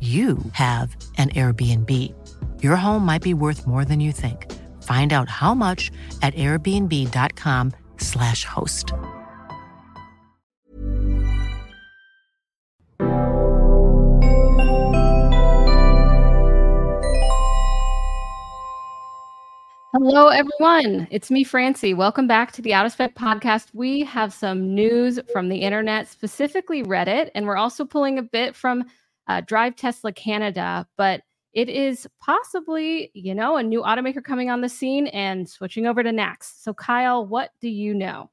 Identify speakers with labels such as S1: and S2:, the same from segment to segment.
S1: you have an Airbnb. Your home might be worth more than you think. Find out how much at airbnb.com/slash host.
S2: Hello, everyone. It's me, Francie. Welcome back to the Out of Spec podcast. We have some news from the internet, specifically Reddit, and we're also pulling a bit from uh, Drive Tesla Canada, but it is possibly, you know, a new automaker coming on the scene and switching over to NACS. So, Kyle, what do you know?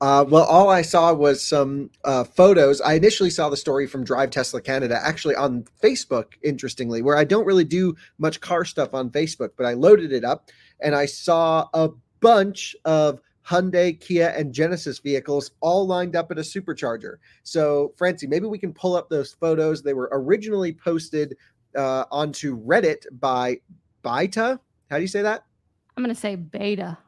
S3: Uh, well, all I saw was some uh, photos. I initially saw the story from Drive Tesla Canada, actually on Facebook, interestingly, where I don't really do much car stuff on Facebook, but I loaded it up and I saw a bunch of Hyundai, Kia, and Genesis vehicles all lined up at a supercharger. So, Francie, maybe we can pull up those photos. They were originally posted uh, onto Reddit by Baayta. How do you say that?
S2: I'm going to say Beta.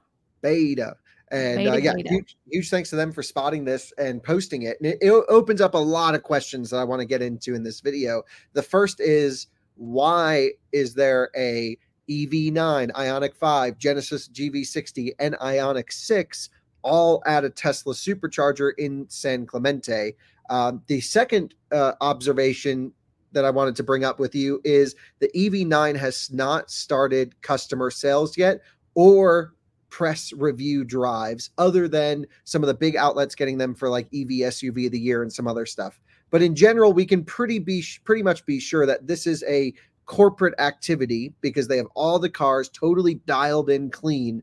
S3: Beta. And uh, beta, uh, yeah, beta. Huge, huge thanks to them for spotting this and posting it. And it, it opens up a lot of questions that I want to get into in this video. The first is why is there a EV9, Ioniq 5, Genesis GV60, and Ioniq 6 all at a Tesla supercharger in San Clemente. Um, the second uh, observation that I wanted to bring up with you is the EV9 has not started customer sales yet or press review drives, other than some of the big outlets getting them for like EV SUV of the year and some other stuff. But in general, we can pretty be pretty much be sure that this is a corporate activity because they have all the cars totally dialed in clean,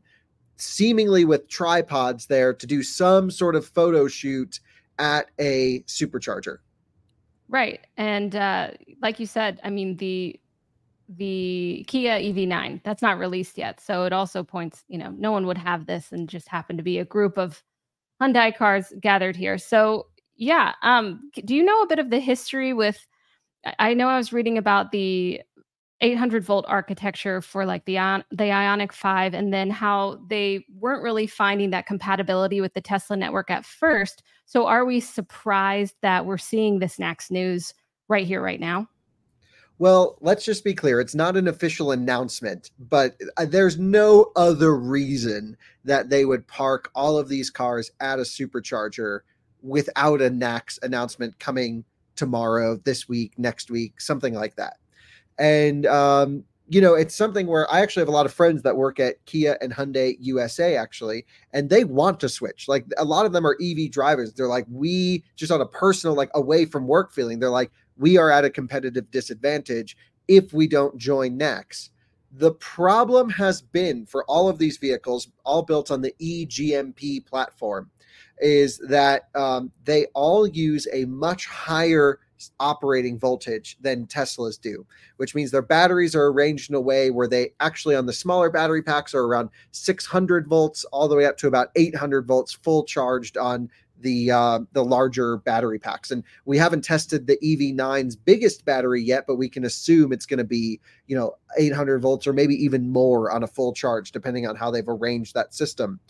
S3: seemingly with tripods there to do some sort of photo shoot at a supercharger.
S2: Right. And uh, like you said, I mean, the the Kia EV9 that's not released yet. So it also points, you know, no one would have this and just happen to be a group of Hyundai cars gathered here. So yeah, um, do you know a bit of the history with? I know I was reading about the 800 volt architecture for like the the Ioniq 5 and then how they weren't really finding that compatibility with the Tesla network at first. So are we surprised that we're seeing this next news right here right now?
S3: Well, let's just be clear. It's not an official announcement, but uh, there's no other reason that they would park all of these cars at a supercharger without a NACS announcement coming tomorrow, this week, next week, something like that and um, you know it's something where i actually have a lot of friends that work at kia and hyundai usa actually and they want to switch like a lot of them are ev drivers they're like we just on a personal like away from work feeling they're like we are at a competitive disadvantage if we don't join NACS. The problem has been for all of these vehicles, all built on the eGMP platform, is that um, they all use a much higher operating voltage than Teslas do, which means their batteries are arranged in a way where they actually on the smaller battery packs are around 600 volts all the way up to about 800 volts full charged on the uh, the larger battery packs. And we haven't tested the EV9's biggest battery yet, but we can assume it's going to be you know 800 volts or maybe even more on a full charge, depending on how they've arranged that system.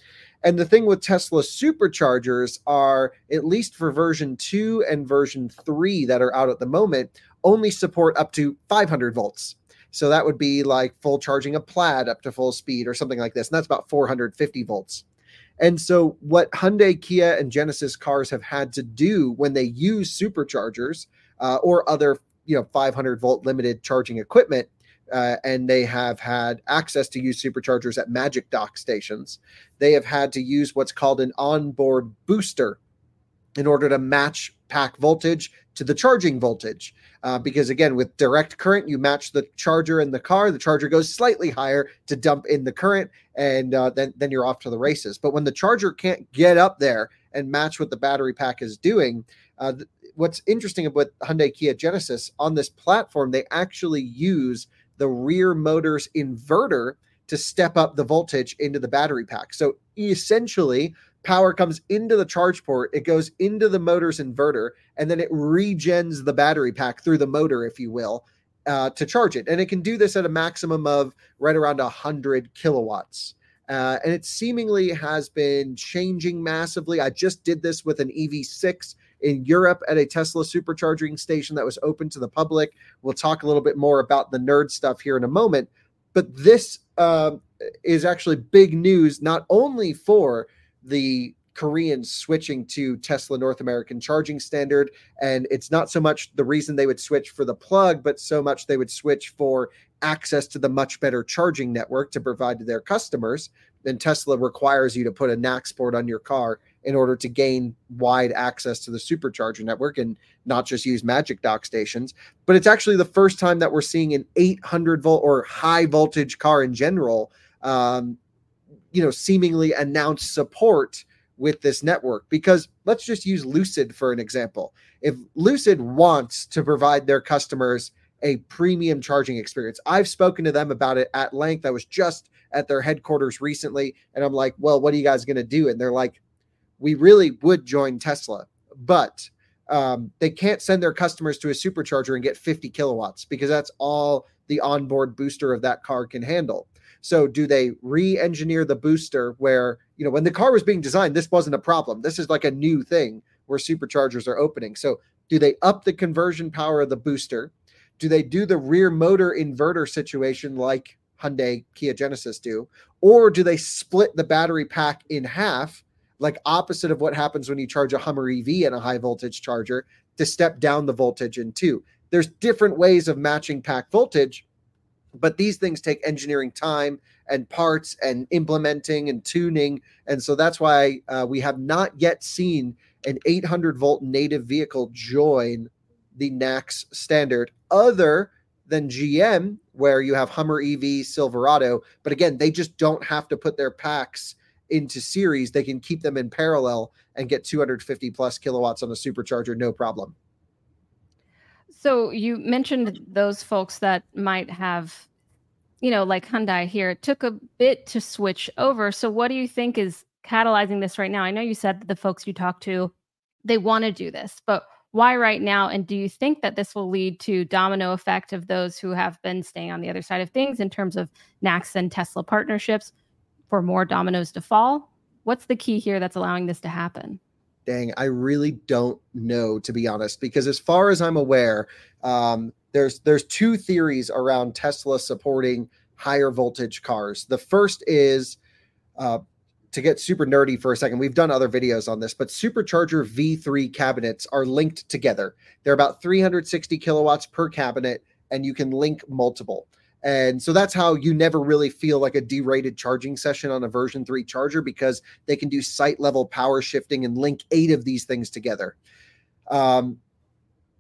S3: And the thing with Tesla superchargers are, at least for version two and version three that are out at the moment, only support up to 500 volts. So that would be like full charging a plaid up to full speed or something like this. And that's about 450 volts. And so, what Hyundai, Kia, and Genesis cars have had to do when they use superchargers uh, or other, you know, 500 volt limited charging equipment, uh, and they have had access to use superchargers at Magic Dock stations, they have had to use what's called an onboard booster in order to match pack voltage to the charging voltage. Uh, because again, with direct current, you match the charger in the car. The charger goes slightly higher to dump in the current, and uh, then then you're off to the races. But when the charger can't get up there and match what the battery pack is doing, uh, th- what's interesting about Hyundai Kia Genesis on this platform, they actually use the rear motor's inverter to step up the voltage into the battery pack. So essentially, power comes into the charge port, it goes into the motor's inverter, and then it regens the battery pack through the motor, if you will, uh, to charge it. And it can do this at a maximum of right around 100 kilowatts. Uh, and it seemingly has been changing massively. I just did this with an EV6 in Europe at a Tesla supercharging station that was open to the public. We'll talk a little bit more about the nerd stuff here in a moment. But this uh, is actually big news, not only for the Koreans switching to Tesla North American charging standard. And it's not so much the reason they would switch for the plug, but so much they would switch for access to the much better charging network to provide to their customers. And Tesla requires you to put a NACS port on your car in order to gain wide access to the supercharger network and not just use Magic Dock stations. But it's actually the first time that we're seeing an 800 volt or high voltage car in general um, you know seemingly announce support with this network. Because let's just use lucid for an example. If lucid wants to provide their customers a premium charging experience i've spoken to them about it at length. I was just at their headquarters recently and i'm like well what are you guys going to do? And they're like we really would join tesla but um, they can't send their customers to a supercharger and get 50 kilowatts because that's all the onboard booster of that car can handle so do they re-engineer the booster where, you know, when the car was being designed, this wasn't a problem. This is like a new thing where superchargers are opening. So do they up the conversion power of the booster? Do they do the rear motor inverter situation like Hyundai, Kia Genesis do? Or do they split the battery pack in half, like opposite of what happens when you charge a Hummer EV in a high voltage charger to step down the voltage in two? There's different ways of matching pack voltage but these things take engineering time and parts and implementing and tuning. And so that's why uh, we have not yet seen an 800 volt native vehicle join the NACS standard other than GM where you have Hummer EV Silverado. But again they just don't have to put their packs into series. They can keep them in parallel and get 250 plus kilowatts on a supercharger no problem
S2: so you mentioned those folks that might have, you know, like Hyundai here, it took a bit to switch over. So what do you think is catalyzing this right now? I know you said that the folks you talk to, they want to do this, but why right now? And do you think that this will lead to domino effect of those who have been staying on the other side of things in terms of NACS and Tesla partnerships for more dominoes to fall? What's the key here that's allowing this to happen?
S3: Dang, I really don't know to be honest, because as far as I'm aware, um, there's there's two theories around Tesla supporting higher voltage cars. The first is uh, to get super nerdy for a second. We've done other videos on this, but supercharger V3 cabinets are linked together. They're about 360 kilowatts per cabinet, and you can link multiple. And so that's how you never really feel like a derated charging session on a version 3 charger because they can do site level power shifting and link eight of these things together. Um,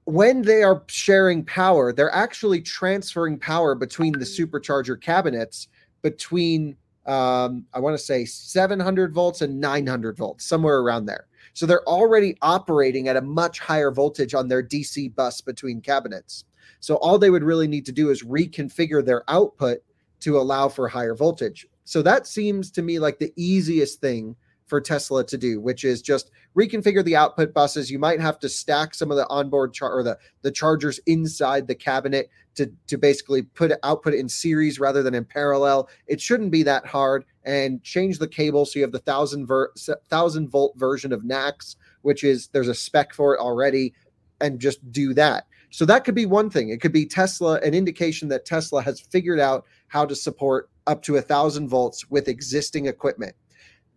S3: when they are sharing power, they're actually transferring power between the supercharger cabinets between um, I want to say 700 volts and 900 volts, somewhere around there. So they're already operating at a much higher voltage on their DC bus between cabinets. So all they would really need to do is reconfigure their output to allow for higher voltage. So that seems to me like the easiest thing for Tesla to do, which is just reconfigure the output buses. You might have to stack some of the onboard char- or the the chargers inside the cabinet to to basically put output in series rather than in parallel. It shouldn't be that hard. And change the cable so you have the thousand ver- thousand volt version of NACS, which is there's a spec for it already, and just do that. So that could be one thing. It could be Tesla, an indication that Tesla has figured out how to support up to a thousand volts with existing equipment.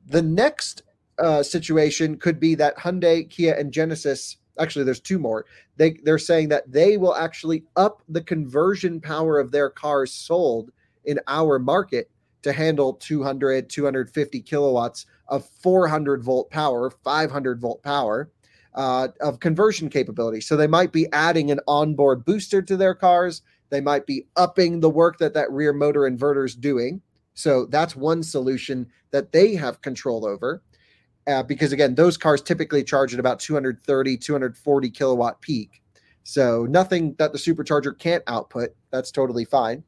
S3: The next uh, situation could be that Hyundai, Kia, and Genesis. Actually, there's two more. They they're saying that they will actually up the conversion power of their cars sold in our market to handle 200, 250 kilowatts of 400 volt power, 500 volt power uh, of conversion capability. So they might be adding an onboard booster to their cars. They might be upping the work that that rear motor inverter is doing. So that's one solution that they have control over. Uh, because again, those cars typically charge at about 230, 240 kilowatt peak. So nothing that the supercharger can't output. That's totally fine.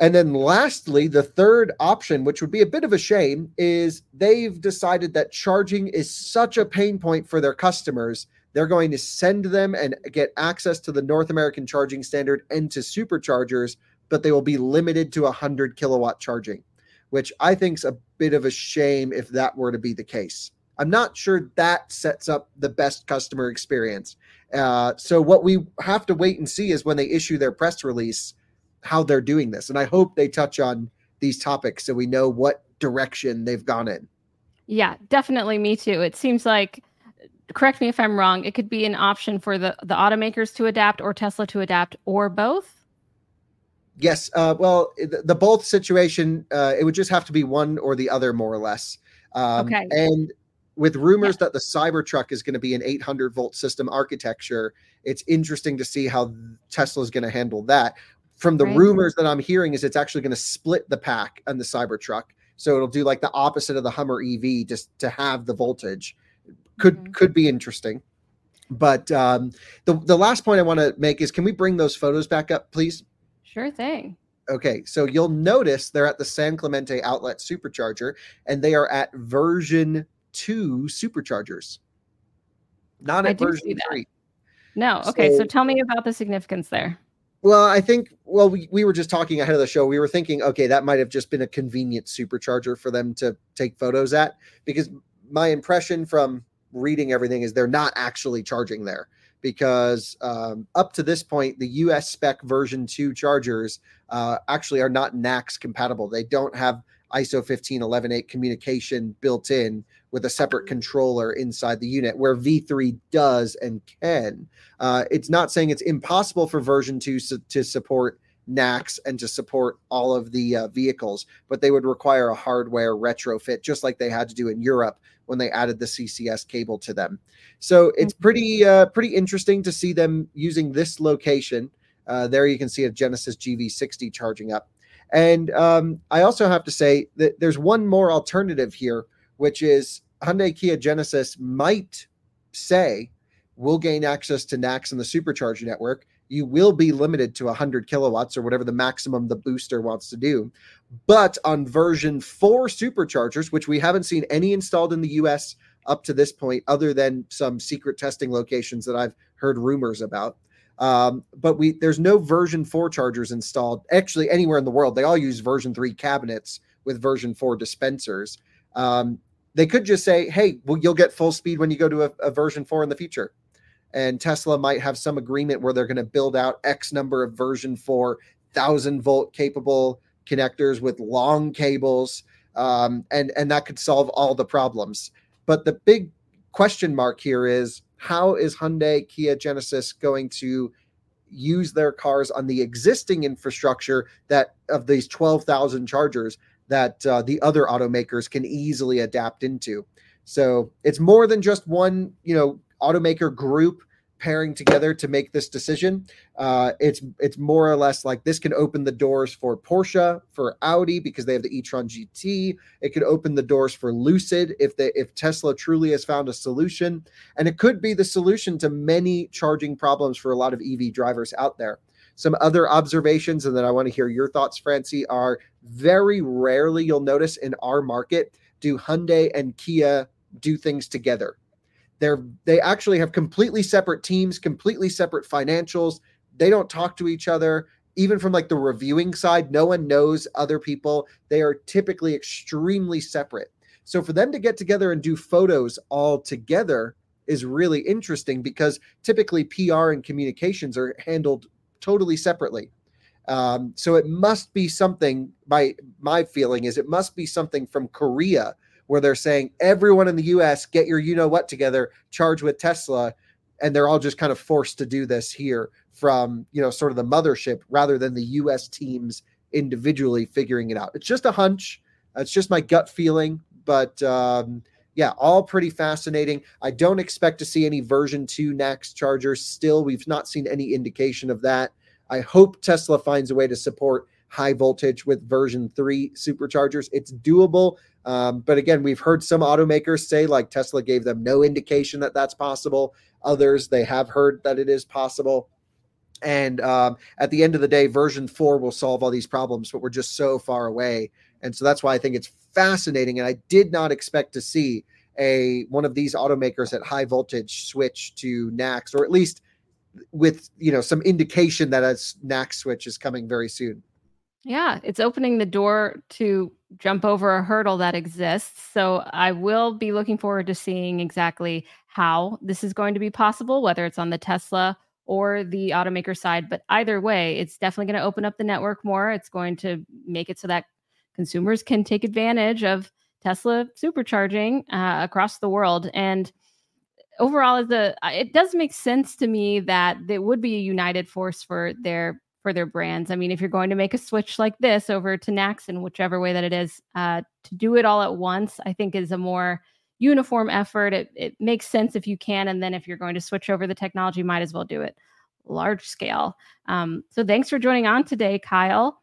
S3: And then lastly, the third option, which would be a bit of a shame, is they've decided that charging is such a pain point for their customers. They're going to send them and get access to the North American charging standard and to superchargers, but they will be limited to 100 kilowatt charging, which I think is a bit of a shame if that were to be the case. I'm not sure that sets up the best customer experience. Uh, so, what we have to wait and see is when they issue their press release how they're doing this. And I hope they touch on these topics so we know what direction they've gone in.
S2: Yeah, definitely me too. It seems like correct me if I'm wrong, it could be an option for the the automakers to adapt or Tesla to adapt or both.
S3: Yes, uh, well, the, the, both situation, uh, it would just have to be one or the other, more or less. Um, okay. And with rumors yeah. that the Cybertruck is going to be an 800 volt system architecture, it's interesting to see how Tesla is going to handle that from the right. rumors that I'm hearing is it's actually going to split the pack on the Cybertruck. So it'll do like the opposite of the Hummer EV just to have the voltage. Could mm-hmm. could be interesting. But um, the the last point I want to make is can we bring those photos back up, please?
S2: Sure thing.
S3: Okay, so you'll notice they're at the San Clemente Outlet Supercharger, and they are at version two superchargers, not at version three.
S2: No, okay. So, so tell me about the significance there.
S3: Well, I think well we, we were just talking ahead of the show. We were thinking, okay, that might have just been a convenient supercharger for them to take photos at because my impression from reading everything is they're not actually charging there because um, up to this point, the US spec version 2 chargers uh, actually are not NACS compatible. They don't have ISO 15118 communication built in with a separate controller inside the unit, where V3 does and can. Uh, it's not saying it's impossible for version 2 su- to support NACS and to support all of the uh, vehicles, but they would require a hardware retrofit, just like they had to do in Europe when they added the CCS cable to them. So it's mm-hmm. pretty uh, pretty interesting to see them using this location. Uh, there you can see a Genesis GV60 charging up. And um, I also have to say that there's one more alternative here, which is Hyundai Kia Genesis might say we'll gain access to NACS and the supercharger network. You will be limited to 100 kilowatts or whatever the maximum the booster wants to do. But on version four superchargers, which we haven't seen any installed in the US up to this point, other than some secret testing locations that I've heard rumors about, um, but we there's no version 4 chargers installed actually anywhere in the world. They all use version 3 cabinets with version 4 dispensers. Um, they could just say, "Hey, well, you'll get full speed when you go to a, a version 4 in the future." And Tesla might have some agreement where they're going to build out X number of version 4 thousand volt capable connectors with long cables, um, and and that could solve all the problems. But the big question mark here is how is Hyundai, Kia, Genesis going to use their cars on the existing infrastructure that of these 12,000 chargers that uh, the other automakers can easily adapt into. So it's more than just one, you know, automaker group pairing together to make this decision. Uh, it's it's more or less like this can open the doors for Porsche, for Audi because they have the e-tron GT. It could open the doors for Lucid if they if Tesla truly has found a solution, and it could be the solution to many charging problems for a lot of EV drivers out there. Some other observations, and then I want to hear your thoughts, Francie, are very rarely you'll notice in our market do Hyundai and Kia do things together. They're they actually have completely separate teams, completely separate financials. They don't talk to each other. Even from like the reviewing side, no one knows other people. They are typically extremely separate. So for them to get together and do photos all together is really interesting because typically PR and communications are handled totally separately. Um, so it must be something. My my feeling is it must be something from Korea where they're saying everyone in the U.S. get your you know what together, charge with Tesla, and they're all just kind of forced to do this here from you know sort of the mothership rather than the U.S. teams individually figuring it out. It's just a hunch. It's just my gut feeling, but um, yeah, all pretty fascinating. I don't expect to see any version two NACS chargers. Still, we've not seen any indication of that. I hope Tesla finds a way to support high voltage with version three superchargers. It's doable. Um, but again, we've heard some automakers say, like Tesla gave them no indication that that's possible. Others, they have heard that it is possible. And um, at the end of the day, version four will solve all these problems, but we're just so far away. And so that's why I think it's fascinating. And I did not expect to see a one of these automakers at high voltage switch to NACS, or at least with you know some indication that a NACS switch is coming very soon.
S2: Yeah, it's opening the door to jump over a hurdle that exists. So I will be looking forward to seeing exactly how this is going to be possible, whether it's on the Tesla or the automaker side. But either way, it's definitely going to open up the network more. It's going to make it so that consumers can take advantage of Tesla supercharging uh, across the world. And overall as a it does make sense to me that it would be a united force for their for their brands. I mean, if you're going to make a switch like this over to NACS in whichever way that it is, uh, to do it all at once, I think is a more uniform effort. It, it makes sense if you can. And then if you're going to switch over the technology, might as well do it large scale. Um, so thanks for joining on today, Kyle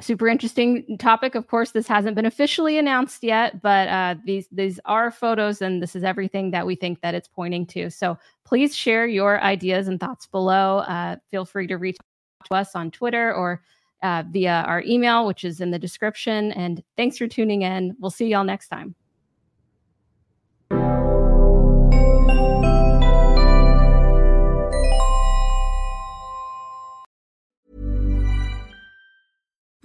S2: super interesting topic. Of course, this hasn't been officially announced yet, but uh, these these are photos, and this is everything that we think that it's pointing to. So please share your ideas and thoughts below. Uh, feel free to reach to us on Twitter or uh, via our email, which is in the description. And thanks for tuning in. We'll see y'all next time.